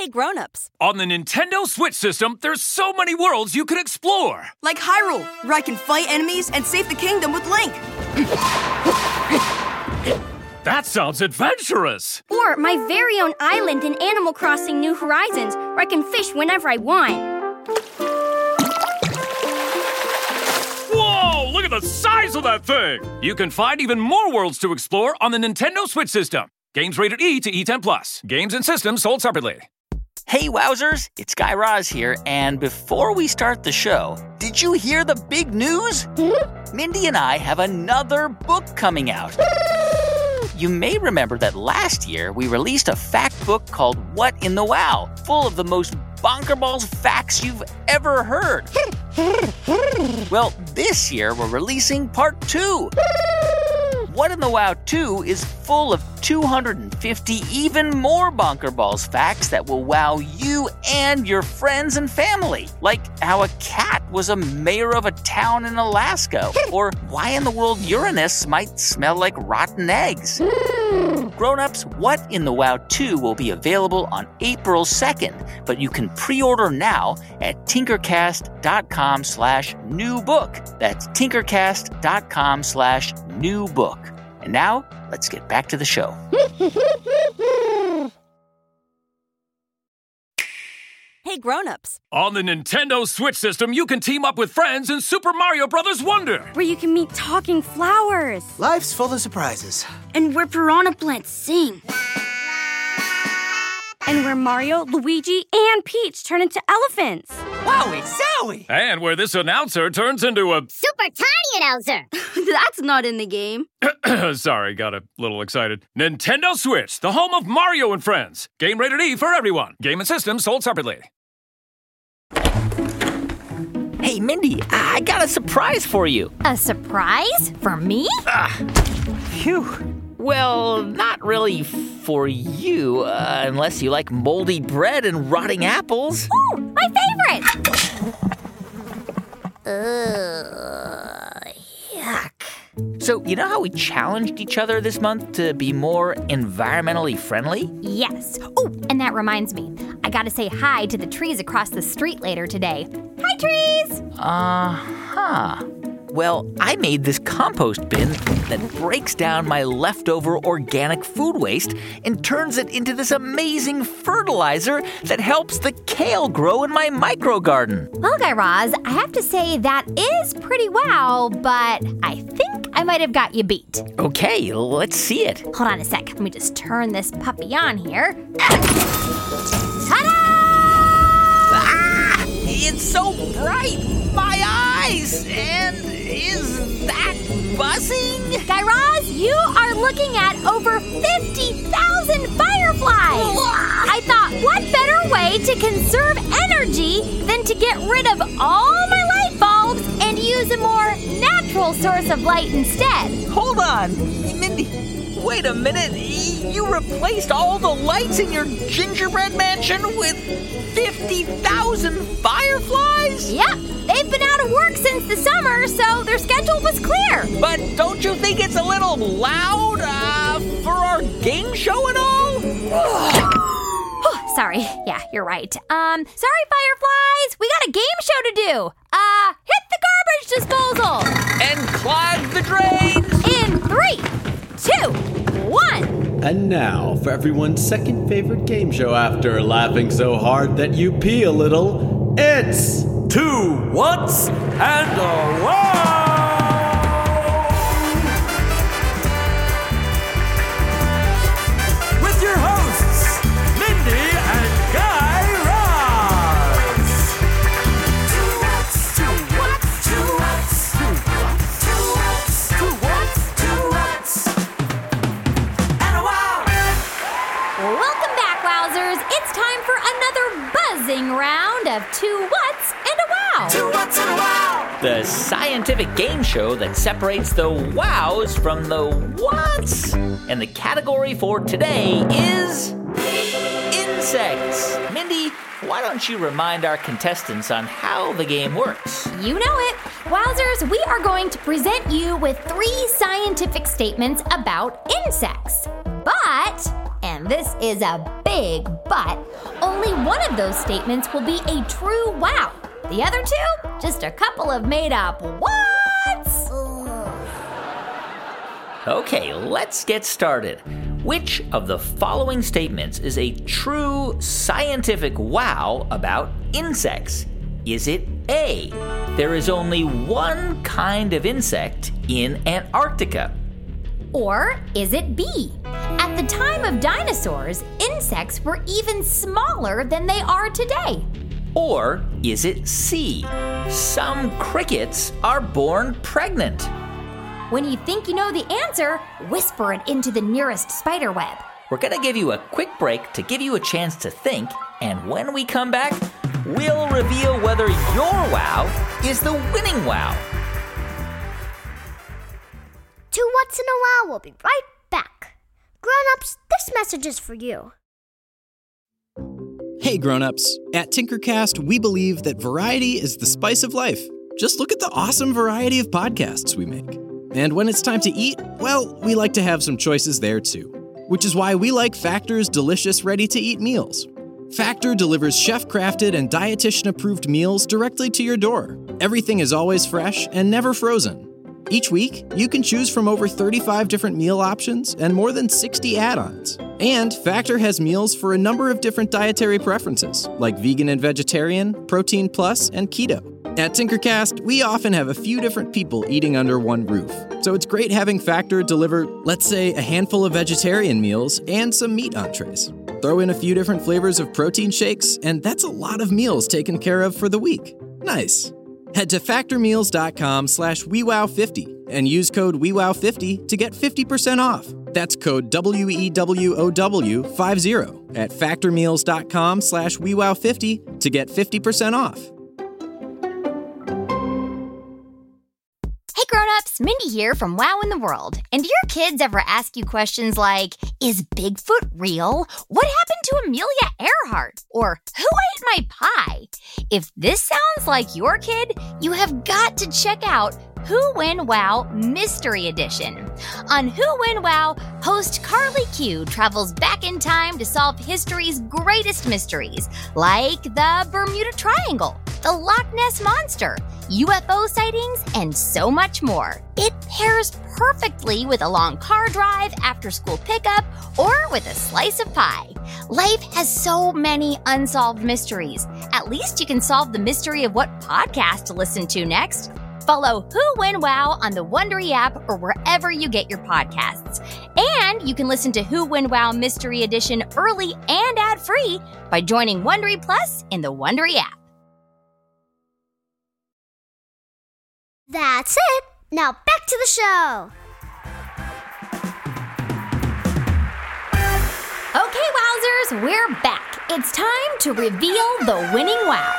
Hey grown-ups. On the Nintendo Switch system, there's so many worlds you can explore. Like Hyrule, where I can fight enemies and save the kingdom with Link. That sounds adventurous. Or my very own island in Animal Crossing New Horizons, where I can fish whenever I want. Whoa, look at the size of that thing. You can find even more worlds to explore on the Nintendo Switch system. Games rated E to E10 plus. Games and systems sold separately. Hey, Wowzers, it's Guy Raz here, and before we start the show, did you hear the big news? Mindy and I have another book coming out. You may remember that last year we released a fact book called What in the Wow, full of the most bonkerballs facts you've ever heard. well, this year we're releasing part two. What in the Wow 2 is full of 250 even more bonkerballs facts that will wow you and your friends and family. Like how a cat was a mayor of a town in Alaska, or why in the world Uranus might smell like rotten eggs. Grown-ups, What in the Wow 2 will be available on April 2nd, but you can pre-order now at tinkercast.com slash new book. That's tinkercast.com slash new book. And now, let's get back to the show. Hey grown-ups. On the Nintendo Switch system, you can team up with friends in Super Mario Bros. Wonder. Where you can meet talking flowers. Life's full of surprises. And where piranha plants sing. And where Mario, Luigi, and Peach turn into elephants. Wowie zowie! And where this announcer turns into a. Super tiny announcer. That's not in the game. Sorry, got a little excited. Nintendo Switch, the home of Mario and Friends. Game rated E for everyone. Game and system sold separately. Hey, Mindy, I got a surprise for you. A surprise? For me? Ah. Phew. Well, not really for you, uh, unless you like moldy bread and rotting apples. Ooh, my favorite! Ugh, yuck. So, you know how we challenged each other this month to be more environmentally friendly? Yes. Oh, and that reminds me. I gotta say hi to the trees across the street later today. Hi, trees! Uh huh. Well, I made this compost bin that breaks down my leftover organic food waste and turns it into this amazing fertilizer that helps the kale grow in my micro garden. Well, Guy Raz, I have to say that is pretty wow, but I think I might have got you beat. Okay, let's see it. Hold on a sec. Let me just turn this puppy on here. Ta-da! Ah! It's so bright! My eyes! And is that buzzing? Guy Raz, you are looking at over 50,000 fireflies! I thought, what better way to conserve energy than to get rid of all my light bulbs and use a more natural source of light instead? Hold on, Mindy. Wait a minute. You replaced all the lights in your gingerbread mansion with 50,000 fireflies? Yep, they've been out of work since the summer, so their schedule was clear. But don't you think it's a little loud uh, for our game show and all? sorry. Yeah, you're right. Um, sorry, fireflies. We got a game show to do. Uh, hit the garbage disposal. And clog the drains. In three, two, one. And now for everyone's second favorite game show after laughing so hard that you pee a little, it's Two whats and a wow! Another buzzing round of two whats and a wow. Two whats and a wow! The scientific game show that separates the wows from the whats. And the category for today is insects. Mindy, why don't you remind our contestants on how the game works? You know it. Wowzers, we are going to present you with three scientific statements about insects. But, and this is a big but only one of those statements will be a true wow. The other two, just a couple of made up whats. Okay, let's get started. Which of the following statements is a true scientific wow about insects? Is it A? There is only one kind of insect in Antarctica. Or is it B? At the time of dinosaurs, insects were even smaller than they are today. Or is it C? Some crickets are born pregnant. When you think you know the answer, whisper it into the nearest spider web. We're going to give you a quick break to give you a chance to think, and when we come back, we'll reveal whether your wow is the winning wow. Two What's in a Wow, we'll be right back. Grown ups, this message is for you. Hey grown-ups, at Tinkercast we believe that variety is the spice of life. Just look at the awesome variety of podcasts we make. And when it's time to eat, well, we like to have some choices there too. Which is why we like Factor's delicious ready-to-eat meals. Factor delivers chef-crafted and dietitian-approved meals directly to your door. Everything is always fresh and never frozen. Each week, you can choose from over 35 different meal options and more than 60 add ons. And Factor has meals for a number of different dietary preferences, like vegan and vegetarian, protein plus, and keto. At Tinkercast, we often have a few different people eating under one roof, so it's great having Factor deliver, let's say, a handful of vegetarian meals and some meat entrees. Throw in a few different flavors of protein shakes, and that's a lot of meals taken care of for the week. Nice. Head to factormeals.com slash WeWow50 and use code WeWow50 to get 50% off. That's code W-E-W-O-W-50 at factormeals.com slash WeWow50 to get 50% off. Mindy here from Wow in the World. And do your kids ever ask you questions like, is Bigfoot real? What happened to Amelia Earhart? Or who ate my pie? If this sounds like your kid, you have got to check out Who When Wow Mystery Edition. On Who When Wow, host Carly Q travels back in time to solve history's greatest mysteries, like the Bermuda Triangle, the Loch Ness Monster, UFO sightings, and so much more. It pairs perfectly with a long car drive, after school pickup, or with a slice of pie. Life has so many unsolved mysteries. At least you can solve the mystery of what podcast to listen to next. Follow Who When Wow on the Wondery app or wherever you get your podcasts. And you can listen to Who When Wow Mystery Edition early and ad-free by joining Wondery Plus in the Wondery app. That's it. Now back to the show. Okay, Wowzers, we're back. It's time to reveal the winning wow.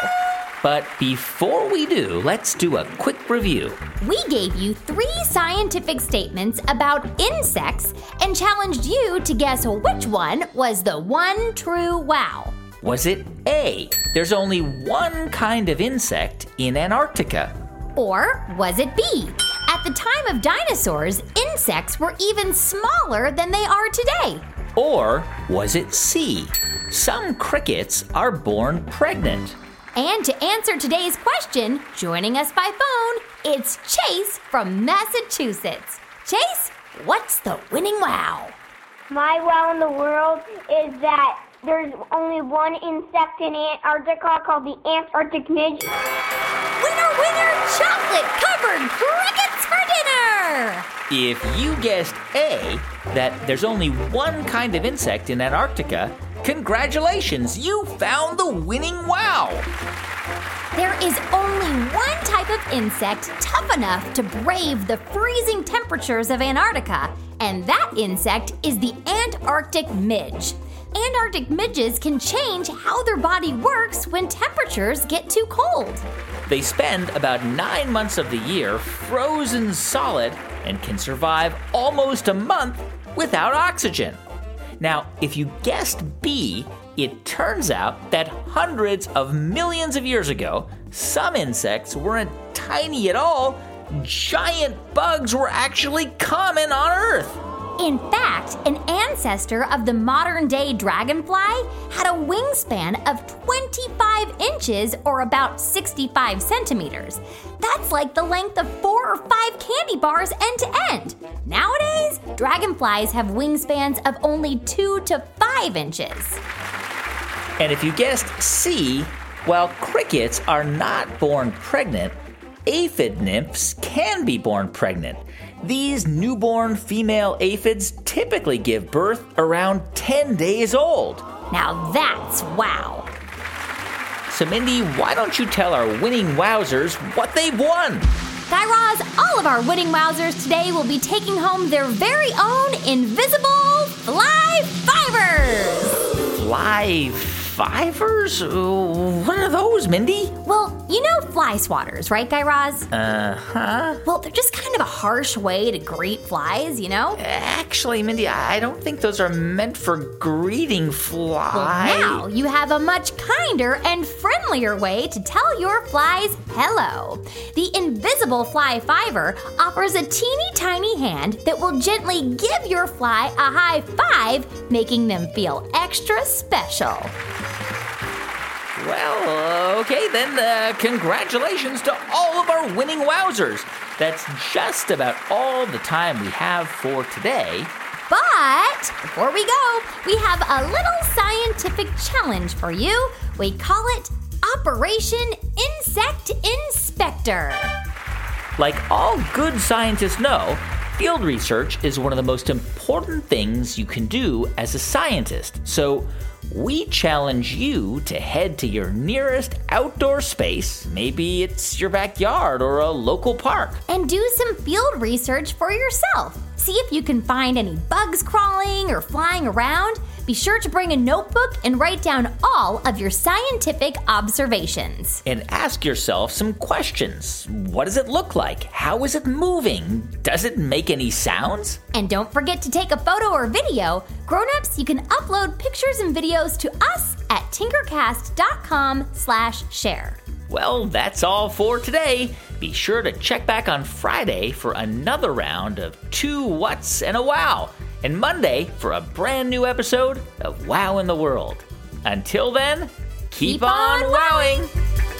But before we do, let's do a quick review. We gave you three scientific statements about insects and challenged you to guess which one was the one true wow. Was it A? There's only one kind of insect in Antarctica. Or was it B? At the time of dinosaurs, insects were even smaller than they are today. Or was it C? Some crickets are born pregnant. And to answer today's question, joining us by phone, it's Chase from Massachusetts. Chase, what's the winning wow? My wow in the world is that there's only one insect in Antarctica called the Antarctic midge. Winner, winner, chocolate covered crickets for dinner! If you guessed A, that there's only one kind of insect in Antarctica, congratulations, you found the winning wow. There is only one type of insect tough enough to brave the freezing temperatures of Antarctica, and that insect is the Antarctic midge. Antarctic midges can change how their body works when temperatures get too cold. They spend about nine months of the year frozen solid and can survive almost a month without oxygen. Now, if you guessed B, it turns out that hundreds of millions of years ago, some insects weren't tiny at all. Giant bugs were actually common on Earth. In fact, an ancestor of the modern day dragonfly had a wingspan of 25 inches or about 65 centimeters. That's like the length of four or five candy bars end to end. Nowadays, dragonflies have wingspans of only two to five inches. And if you guessed C, while crickets are not born pregnant, aphid nymphs can be born pregnant. These newborn female aphids typically give birth around 10 days old. Now that's wow. So, Mindy, why don't you tell our winning wowzers what they've won? Guy Raz, all of our winning wowzers today will be taking home their very own invisible fly fibers. Fly fivers? Uh, What are those, Mindy? Well, you know fly swatters, right, Guy Raz? Uh huh. Well, they're just kind of a harsh way to greet flies, you know? Actually, Mindy, I don't think those are meant for greeting flies. Well, now you have a much kinder and friendlier way to tell your flies hello. The invisible fly fiver offers a teeny tiny hand that will gently give your fly a high five, making them feel extra special. Well, okay, then uh, congratulations to all of our winning wowzers. That's just about all the time we have for today. But before we go, we have a little scientific challenge for you. We call it Operation Insect Inspector. Like all good scientists know, field research is one of the most important things you can do as a scientist. So, we challenge you to head to your nearest outdoor space, maybe it's your backyard or a local park, and do some field research for yourself. See if you can find any bugs crawling or flying around. Be sure to bring a notebook and write down all of your scientific observations. and ask yourself some questions. What does it look like? How is it moving? Does it make any sounds? And don't forget to take a photo or video. Grown-ups, you can upload pictures and videos to us at tinkercast.com slash share. Well, that's all for today. Be sure to check back on Friday for another round of two whats and a wow, and Monday for a brand new episode of Wow in the World. Until then, keep, Keep on, on wowing. Two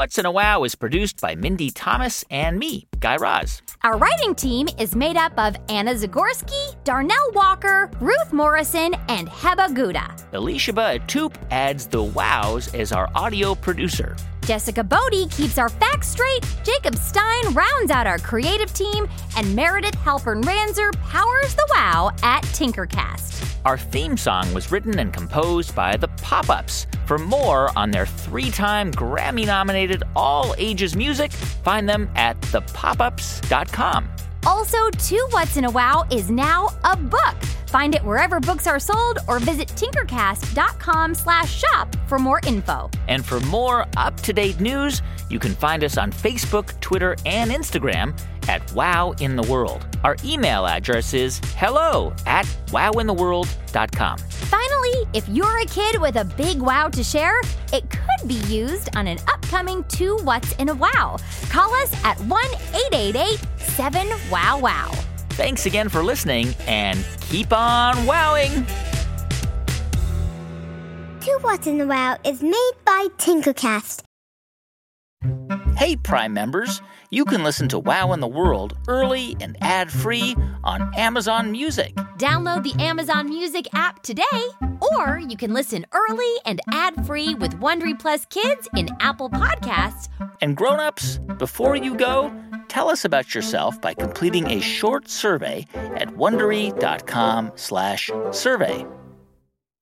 What's in a Wow is produced by Mindy Thomas and me, Guy Raz. Our writing team is made up of Anna Zagorski, Darnell Walker, Ruth Morrison, and Heba Gouda. Alicia Atoop adds the wows as our audio producer. Jessica Bodie keeps our facts straight, Jacob Stein rounds out our creative team, and Meredith Halpern Ranzer powers the wow at Tinkercast. Our theme song was written and composed by the Pop Ups. For more on their three time Grammy nominated all ages music, find them at thepopups.com. Also, Two What's in a Wow is now a book. Find it wherever books are sold or visit tinkercast.com slash shop for more info. And for more up to date news, you can find us on Facebook, Twitter, and Instagram at Wow in the World. Our email address is hello at wowintheworld.com. Finally, if you're a kid with a big wow to share, it could be used on an upcoming Two What's in a Wow. Call us at 1 888 7 Wow Wow. Thanks again for listening and keep on wowing! Two What's in the Wow is made by Tinkercast. Hey, Prime members, you can listen to Wow in the World early and ad free on Amazon Music. Download the Amazon Music app today, or you can listen early and ad free with Wondery Plus Kids in Apple Podcasts. And grown-ups, before you go, tell us about yourself by completing a short survey at wondery.com/survey.